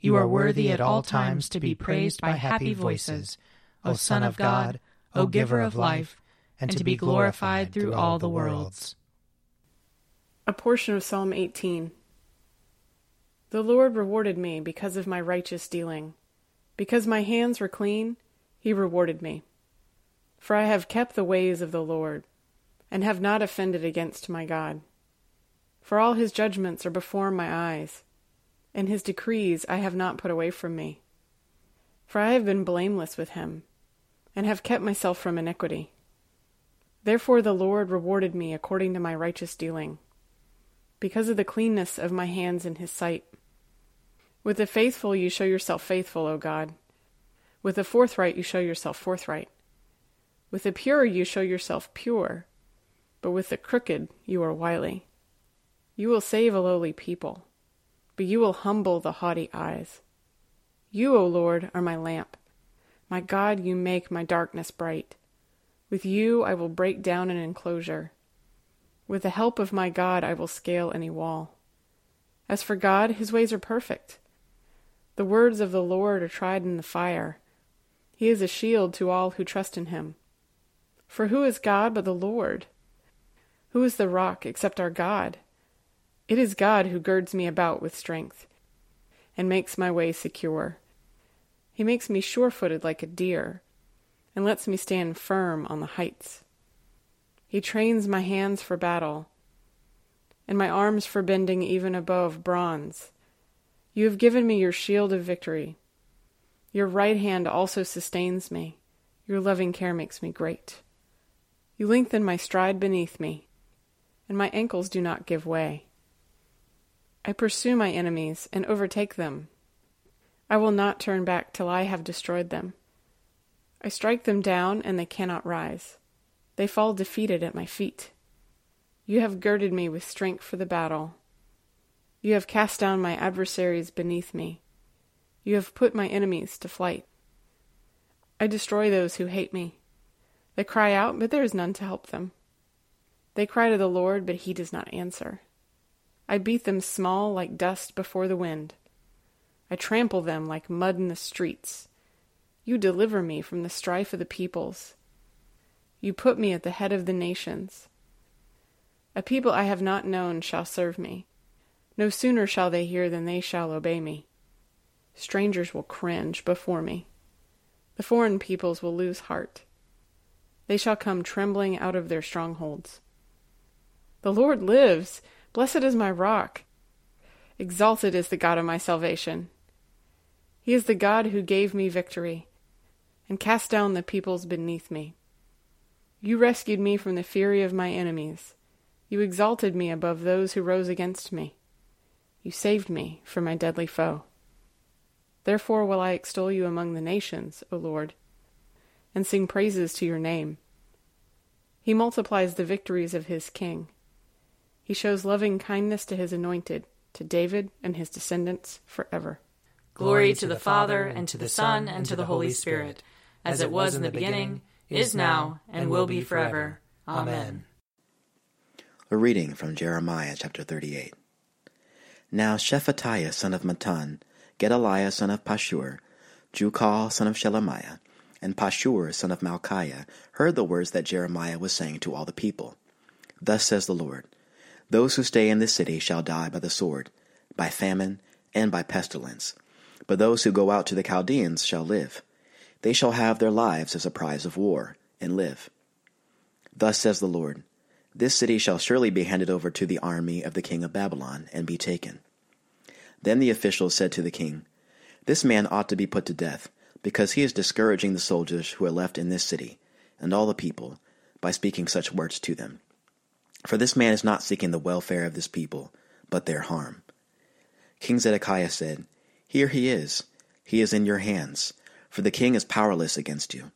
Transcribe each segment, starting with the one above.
You are worthy at all times to be praised by happy voices, O Son of God, O Giver of life, and to be glorified through all the worlds. A portion of Psalm 18. The Lord rewarded me because of my righteous dealing. Because my hands were clean, he rewarded me. For I have kept the ways of the Lord, and have not offended against my God. For all his judgments are before my eyes and his decrees I have not put away from me. For I have been blameless with him, and have kept myself from iniquity. Therefore the Lord rewarded me according to my righteous dealing, because of the cleanness of my hands in his sight. With the faithful you show yourself faithful, O God. With the forthright you show yourself forthright. With the pure you show yourself pure, but with the crooked you are wily. You will save a lowly people but you will humble the haughty eyes. You, O Lord, are my lamp. My God, you make my darkness bright. With you I will break down an enclosure. With the help of my God I will scale any wall. As for God, his ways are perfect. The words of the Lord are tried in the fire. He is a shield to all who trust in him. For who is God but the Lord? Who is the rock except our God? It is God who girds me about with strength and makes my way secure. He makes me sure footed like a deer and lets me stand firm on the heights. He trains my hands for battle and my arms for bending even above bronze. You have given me your shield of victory. Your right hand also sustains me. Your loving care makes me great. You lengthen my stride beneath me, and my ankles do not give way. I pursue my enemies and overtake them. I will not turn back till I have destroyed them. I strike them down, and they cannot rise. They fall defeated at my feet. You have girded me with strength for the battle. You have cast down my adversaries beneath me. You have put my enemies to flight. I destroy those who hate me. They cry out, but there is none to help them. They cry to the Lord, but he does not answer. I beat them small like dust before the wind. I trample them like mud in the streets. You deliver me from the strife of the peoples. You put me at the head of the nations. A people I have not known shall serve me. No sooner shall they hear than they shall obey me. Strangers will cringe before me. The foreign peoples will lose heart. They shall come trembling out of their strongholds. The Lord lives! Blessed is my rock. Exalted is the God of my salvation. He is the God who gave me victory and cast down the peoples beneath me. You rescued me from the fury of my enemies. You exalted me above those who rose against me. You saved me from my deadly foe. Therefore will I extol you among the nations, O Lord, and sing praises to your name. He multiplies the victories of his king. He shows loving kindness to his anointed, to David and his descendants forever. Glory to the Father, and to the Son, and to the Holy Spirit, as it was in the beginning, is now, and will be forever. Amen. A reading from Jeremiah chapter 38. Now Shephatiah son of Mattan, Gedaliah son of Pashhur, Jucal son of Shelemiah, and Pashhur son of Malchiah heard the words that Jeremiah was saying to all the people. Thus says the Lord Those who stay in this city shall die by the sword, by famine, and by pestilence. But those who go out to the Chaldeans shall live. They shall have their lives as a prize of war, and live. Thus says the Lord This city shall surely be handed over to the army of the king of Babylon, and be taken. Then the officials said to the king, This man ought to be put to death, because he is discouraging the soldiers who are left in this city, and all the people, by speaking such words to them. For this man is not seeking the welfare of this people, but their harm. King Zedekiah said, Here he is. He is in your hands for the king is powerless against you.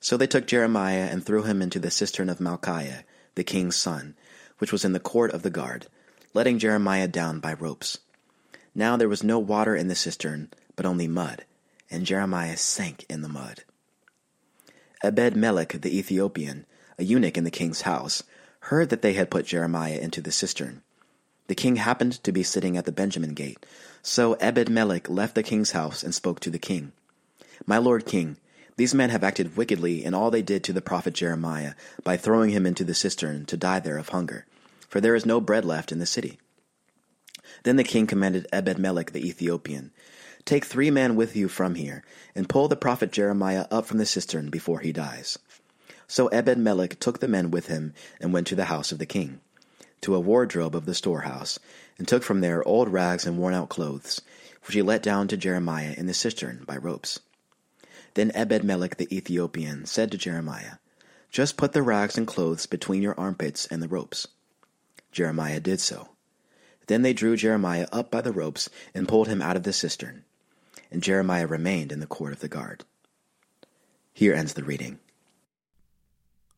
So they took Jeremiah and threw him into the cistern of Malchiah, the king's son, which was in the court of the guard, letting Jeremiah down by ropes. Now there was no water in the cistern, but only mud, and Jeremiah sank in the mud. Ebed Melech the Ethiopian, a eunuch in the king's house, heard that they had put Jeremiah into the cistern. The king happened to be sitting at the Benjamin gate, so Ebed Melech left the king's house and spoke to the king. My lord king, these men have acted wickedly in all they did to the prophet Jeremiah by throwing him into the cistern to die there of hunger, for there is no bread left in the city. Then the king commanded Ebed-melech the Ethiopian, Take three men with you from here, and pull the prophet Jeremiah up from the cistern before he dies. So Ebed-melech took the men with him and went to the house of the king, to a wardrobe of the storehouse, and took from there old rags and worn out clothes, which he let down to Jeremiah in the cistern by ropes. Then Ebed-melech the Ethiopian said to Jeremiah, Just put the rags and clothes between your armpits and the ropes. Jeremiah did so. Then they drew Jeremiah up by the ropes and pulled him out of the cistern. And Jeremiah remained in the court of the guard. Here ends the reading.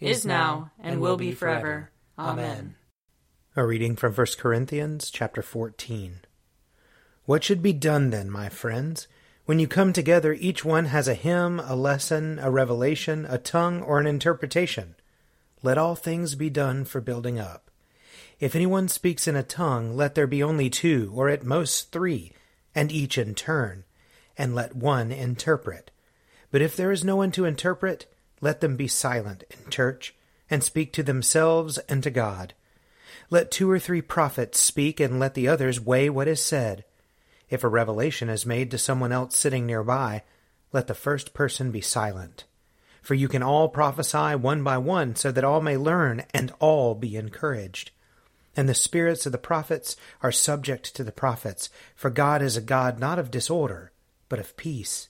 is now, and will be forever. Amen. A reading from 1 Corinthians chapter 14. What should be done then, my friends? When you come together, each one has a hymn, a lesson, a revelation, a tongue, or an interpretation. Let all things be done for building up. If anyone speaks in a tongue, let there be only two, or at most three, and each in turn, and let one interpret. But if there is no one to interpret, let them be silent in church, and speak to themselves and to God. Let two or three prophets speak, and let the others weigh what is said. If a revelation is made to someone else sitting nearby, let the first person be silent. For you can all prophesy one by one, so that all may learn and all be encouraged. And the spirits of the prophets are subject to the prophets, for God is a God not of disorder, but of peace.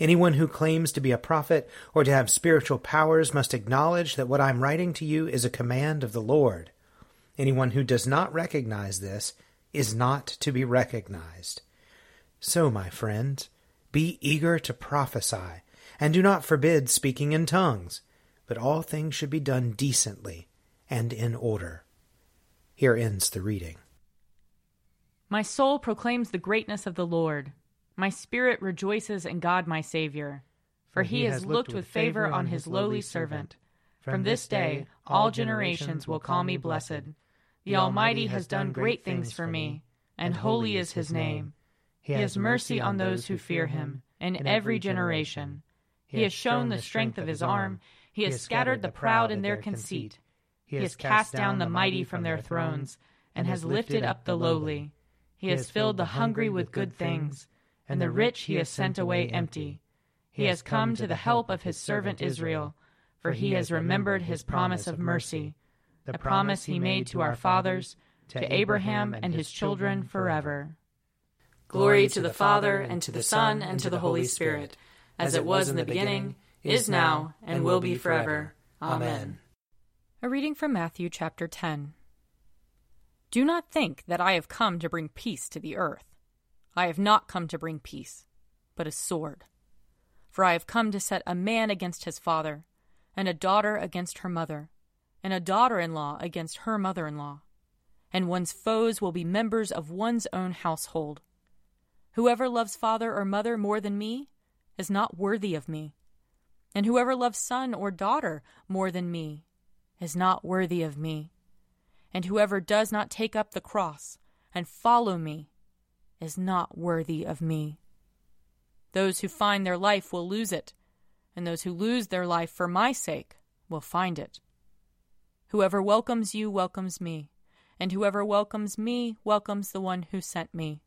Anyone who claims to be a prophet or to have spiritual powers must acknowledge that what I am writing to you is a command of the Lord. Anyone who does not recognize this is not to be recognized. So, my friends, be eager to prophesy, and do not forbid speaking in tongues, but all things should be done decently and in order. Here ends the reading. My soul proclaims the greatness of the Lord. My spirit rejoices in God my Saviour, for he, he has looked, looked with favor on his lowly servant. From this day all generations will call me blessed. The Almighty has done great things for me, and holy is his name. He has mercy on those who fear him, in every generation. He has shown the strength of his arm. He has scattered the proud in their conceit. He has cast down the mighty from their thrones, and has lifted up the lowly. He has filled the hungry with good things, and the rich he has sent away empty. He has come to the help of his servant Israel, for he has remembered his promise of mercy, the promise he made to our fathers, to Abraham and his children forever. Glory to the Father, and to the Son, and to the Holy Spirit, as it was in the beginning, is now, and will be forever. Amen. A reading from Matthew chapter 10. Do not think that I have come to bring peace to the earth. I have not come to bring peace, but a sword. For I have come to set a man against his father, and a daughter against her mother, and a daughter in law against her mother in law. And one's foes will be members of one's own household. Whoever loves father or mother more than me is not worthy of me. And whoever loves son or daughter more than me is not worthy of me. And whoever does not take up the cross and follow me is not worthy of me. Those who find their life will lose it, and those who lose their life for my sake will find it. Whoever welcomes you welcomes me, and whoever welcomes me welcomes the one who sent me.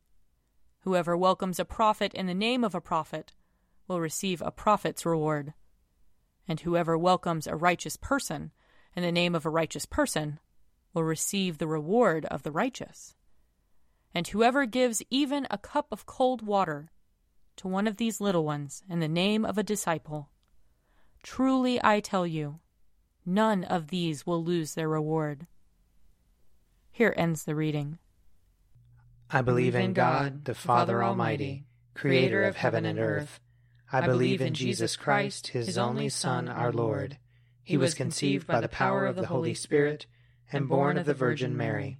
Whoever welcomes a prophet in the name of a prophet will receive a prophet's reward. And whoever welcomes a righteous person in the name of a righteous person will receive the reward of the righteous. And whoever gives even a cup of cold water to one of these little ones in the name of a disciple, truly I tell you, none of these will lose their reward. Here ends the reading. I believe in God, the Father Almighty, creator of heaven and earth. I believe in Jesus Christ, his only Son, our Lord. He was conceived by the power of the Holy Spirit and born of the Virgin Mary.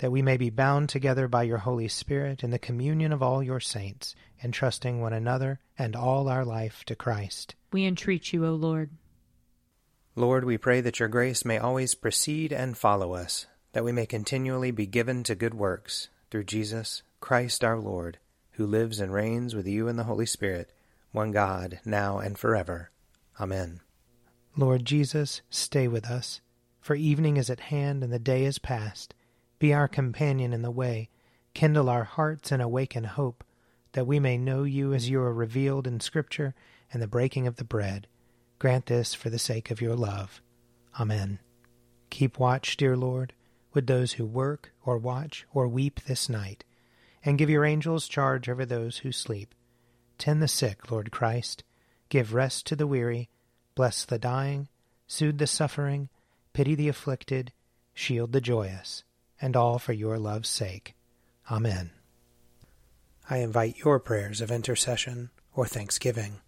That we may be bound together by your Holy Spirit in the communion of all your saints, entrusting one another and all our life to Christ. We entreat you, O Lord. Lord, we pray that your grace may always precede and follow us, that we may continually be given to good works, through Jesus Christ our Lord, who lives and reigns with you in the Holy Spirit, one God, now and forever. Amen. Lord Jesus, stay with us, for evening is at hand and the day is past. Be our companion in the way, kindle our hearts and awaken hope, that we may know you as you are revealed in Scripture and the breaking of the bread. Grant this for the sake of your love. Amen. Keep watch, dear Lord, with those who work or watch or weep this night and give your angels charge over those who sleep. Tend the sick, Lord Christ. Give rest to the weary. Bless the dying. Soothe the suffering. Pity the afflicted. Shield the joyous. And all for your love's sake. Amen. I invite your prayers of intercession or thanksgiving.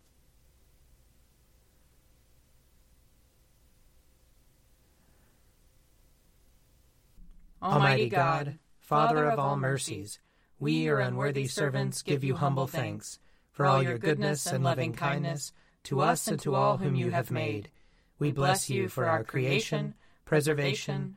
Almighty God, Father of all mercies, we, your unworthy servants, give you humble thanks for all your goodness and loving kindness to us and to all whom you have made. We bless you for our creation, preservation,